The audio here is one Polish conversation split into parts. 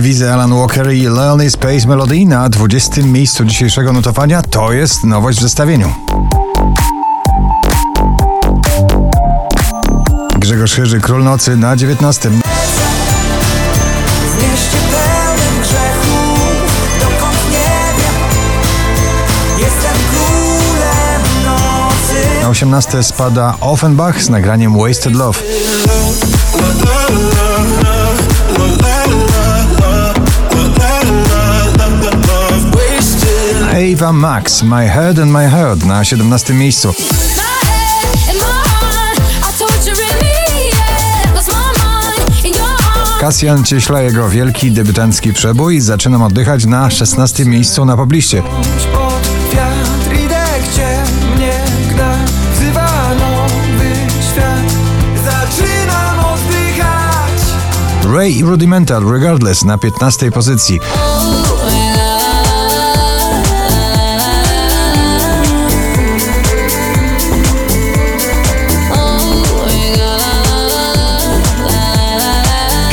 Widzę Alan Walker i Leonie Space Melody na 20. miejscu dzisiejszego notowania. To jest nowość w zestawieniu. Grzegorz Chyży, Król Nocy na 19. W mieście pełnym grzechów, dokąd nie wiem Jestem królem nocy Na 18 spada Offenbach z nagraniem Wasted Love. Ava Max, My Head and My Heart na 17 miejscu. Kasjan Cieśla, jego wielki debiutancki przebój. Zaczynam oddychać na 16 miejscu na pobliście. Ray Rudimental, Regardless na 15 pozycji.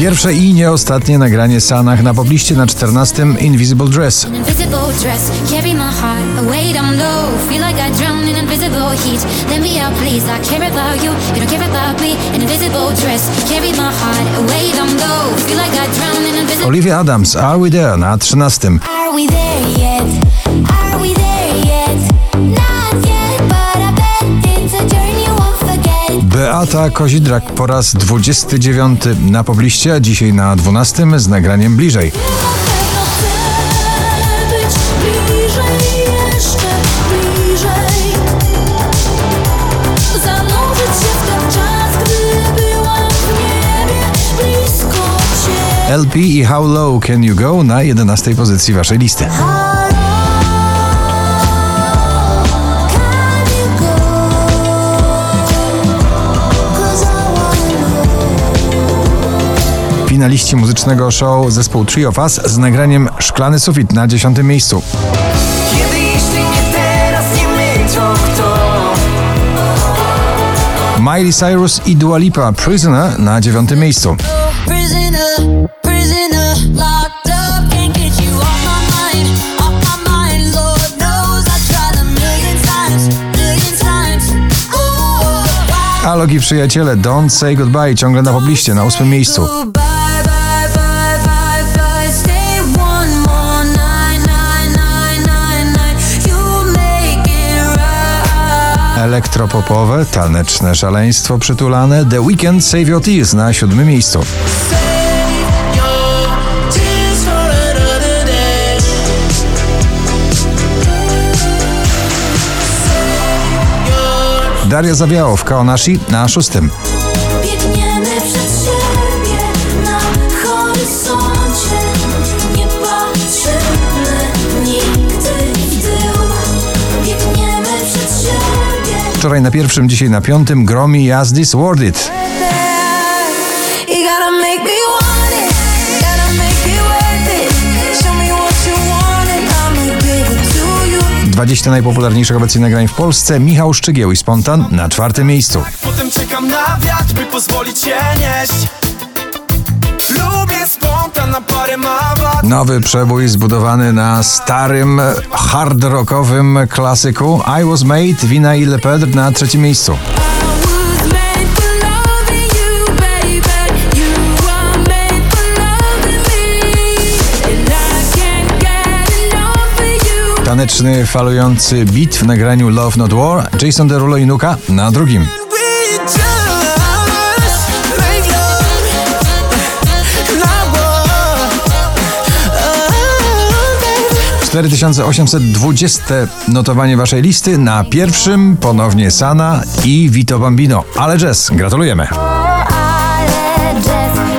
Pierwsze i nie ostatnie nagranie Sanach na pobliście na 14 Invisible Dress. Olivia Adams, Are We There na 13. Are we there yet? Beata Kozidrak po raz 29 na pobliście, a dzisiaj na 12 z nagraniem bliżej. LP i How Low Can You Go na 11 pozycji waszej listy. Finaliści muzycznego show zespół of Us z nagraniem Szklany Sufit na 10 miejscu. Kiedy jeśli nie teraz, nie my, to kto? Miley Cyrus i Dua Lipa Prisoner na 9 miejscu. Prisoner, up, mind, mind. A times, logi przyjaciele Don't Say Goodbye ciągle na pobliście na 8 miejscu. Elektropopowe, taneczne szaleństwo przytulane The Weekend Save Your Tears na 7 miejscu. Daria Zawiało w Kaonashi na 6. Wczoraj na pierwszym, dzisiaj na piątym. Gromi make it. Worth it. 20 najpopularniejszych obecnie nagrań w Polsce. Michał Szczygieł i Spontan na czwartym miejscu. Potem czekam na wiatr, by pozwolić się nieść Nowy przebój zbudowany na starym, hard rockowym klasyku I Was Made, Wina i Lepedr na trzecim miejscu. Taneczny, falujący beat w nagraniu Love Not War Jason Derulo i Nuka na drugim. 4820 notowanie waszej listy na pierwszym ponownie Sana i Vito Bambino. Ale jazz, gratulujemy. Ale jazz,